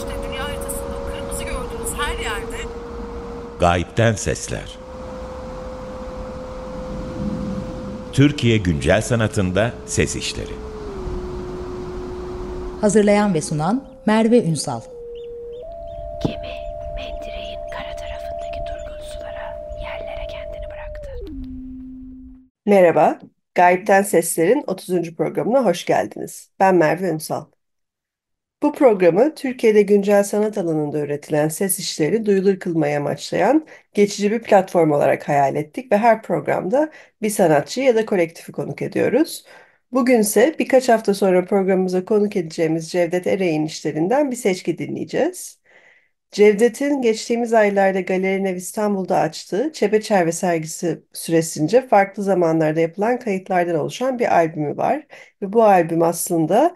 işte dünya haritasında kırmızı gördüğünüz her yerde Gayipten Sesler Türkiye Güncel Sanatında Ses İşleri Hazırlayan ve sunan Merve Ünsal Gemi mendireğin kara tarafındaki durgun sulara, yerlere kendini bıraktı. Merhaba, Gayipten Sesler'in 30. programına hoş geldiniz. Ben Merve Ünsal. Bu programı Türkiye'de güncel sanat alanında üretilen ses işleri duyulur kılmaya amaçlayan geçici bir platform olarak hayal ettik ve her programda bir sanatçı ya da kolektifi konuk ediyoruz. Bugünse birkaç hafta sonra programımıza konuk edeceğimiz Cevdet Ereğin işlerinden bir seçki dinleyeceğiz. Cevdet'in geçtiğimiz aylarda Galeri Ev İstanbul'da açtığı Çepeçerve sergisi süresince farklı zamanlarda yapılan kayıtlardan oluşan bir albümü var. Ve bu albüm aslında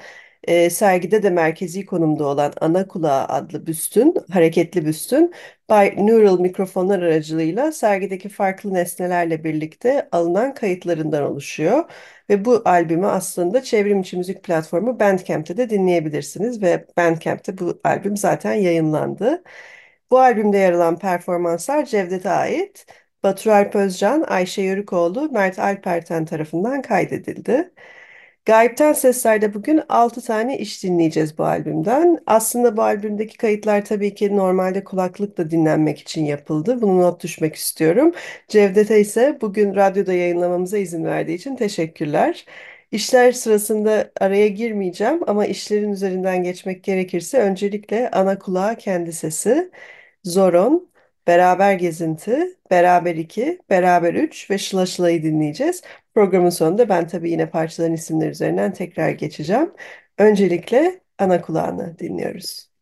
e, sergide de merkezi konumda olan Ana Kulağı adlı büstün, hareketli büstün, binaural mikrofonlar aracılığıyla sergideki farklı nesnelerle birlikte alınan kayıtlarından oluşuyor. Ve bu albümü aslında çevrim içi müzik platformu Bandcamp'te de dinleyebilirsiniz ve Bandcamp'te bu albüm zaten yayınlandı. Bu albümde yer alan performanslar Cevdet'e ait. Batur Alp Özcan, Ayşe Yörükoğlu, Mert Alperten tarafından kaydedildi. Gayipten Sesler'de bugün 6 tane iş dinleyeceğiz bu albümden. Aslında bu albümdeki kayıtlar tabii ki normalde kulaklıkla dinlenmek için yapıldı. Bunu not düşmek istiyorum. Cevdet'e ise bugün radyoda yayınlamamıza izin verdiği için teşekkürler. İşler sırasında araya girmeyeceğim ama işlerin üzerinden geçmek gerekirse öncelikle ana kulağa kendi sesi, Zoron, Beraber Gezinti, Beraber 2, Beraber 3 ve Şıla Şıla'yı dinleyeceğiz. Programın sonunda ben tabii yine parçaların isimleri üzerinden tekrar geçeceğim. Öncelikle ana kulağını dinliyoruz.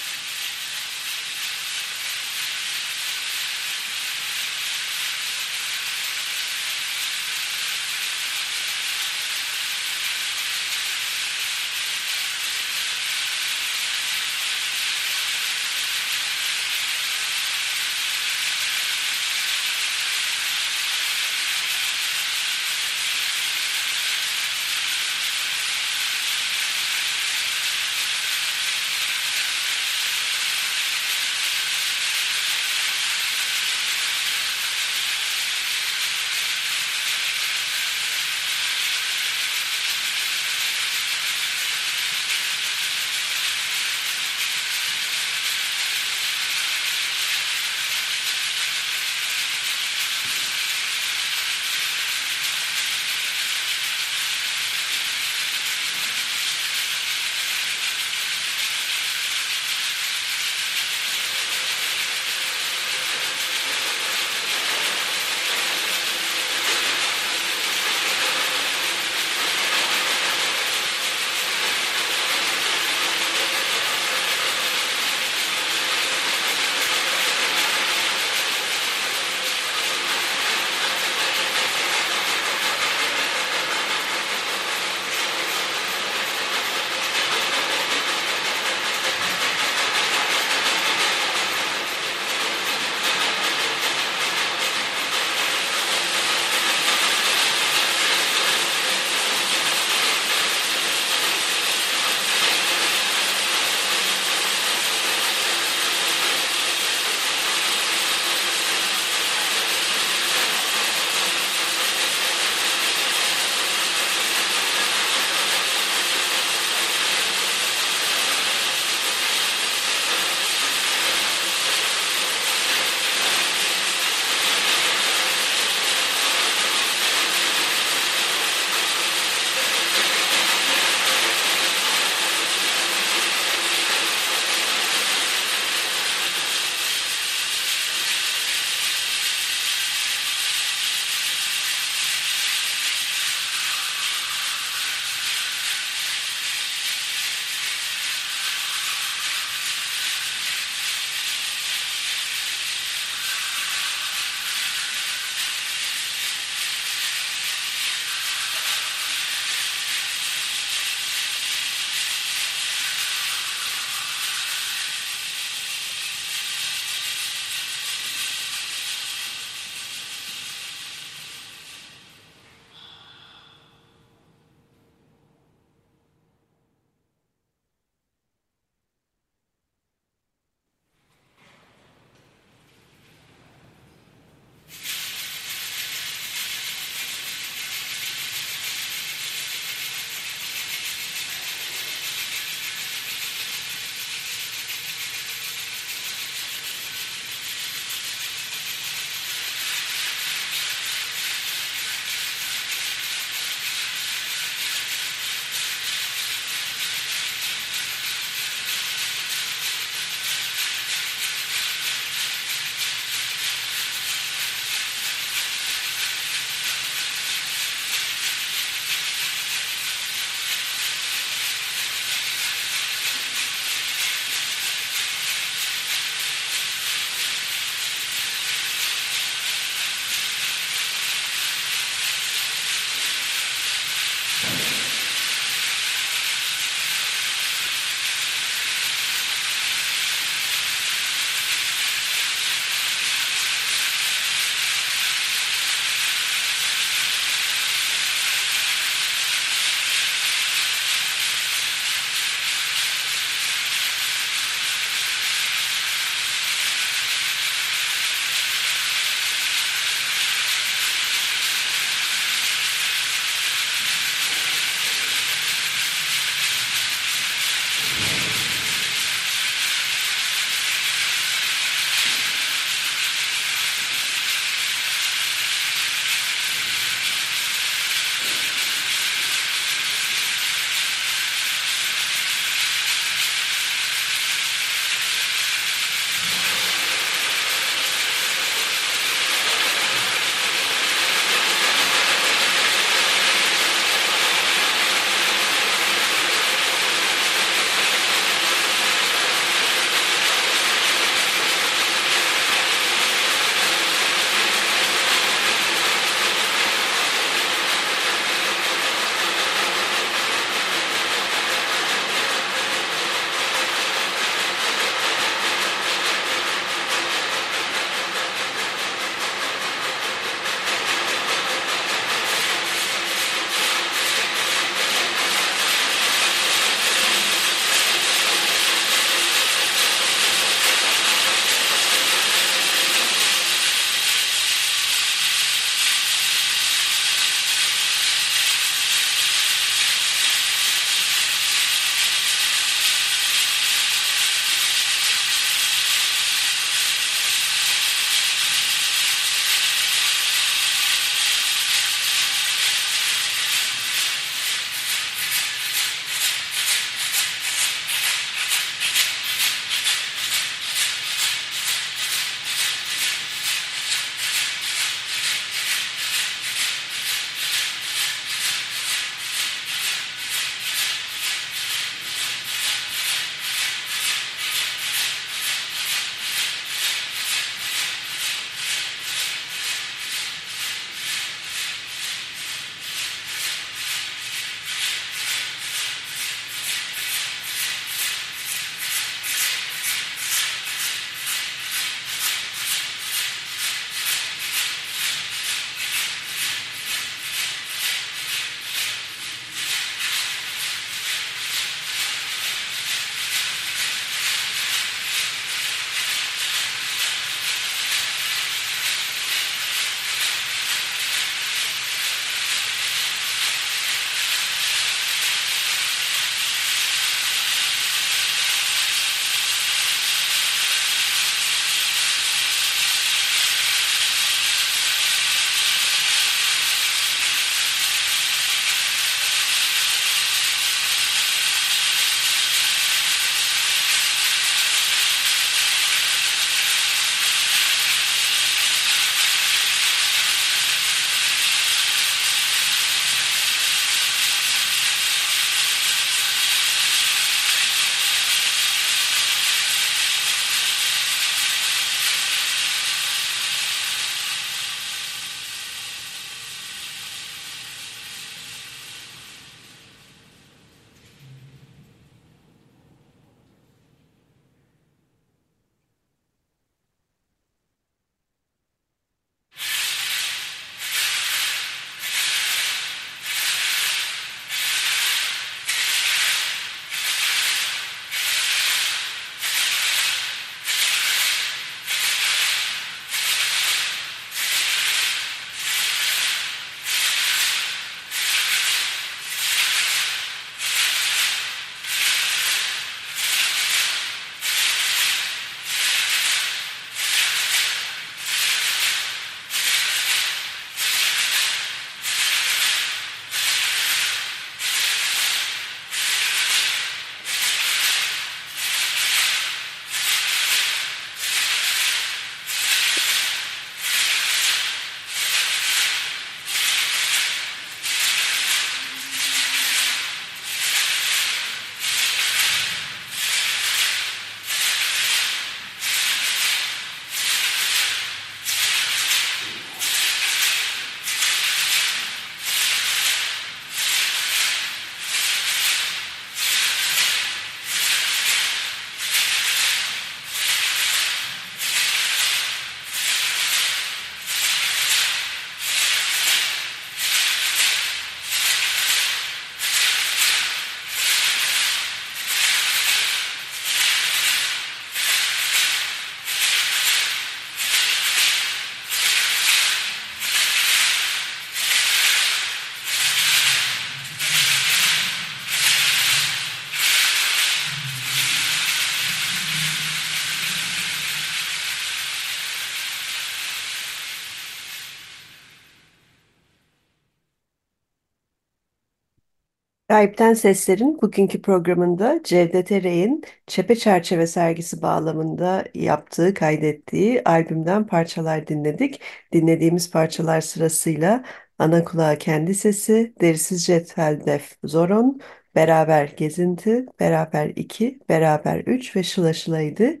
Gayipten Sesler'in bugünkü programında Cevdet Erey'in Çepe Çerçeve sergisi bağlamında yaptığı, kaydettiği albümden parçalar dinledik. Dinlediğimiz parçalar sırasıyla Ana Kulağı Kendi Sesi, Derisiz Cetvel Def Zoron, Beraber Gezinti, Beraber 2, Beraber 3 ve Şıla Şıla'ydı.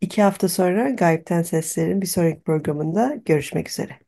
İki hafta sonra Gayipten Sesler'in bir sonraki programında görüşmek üzere.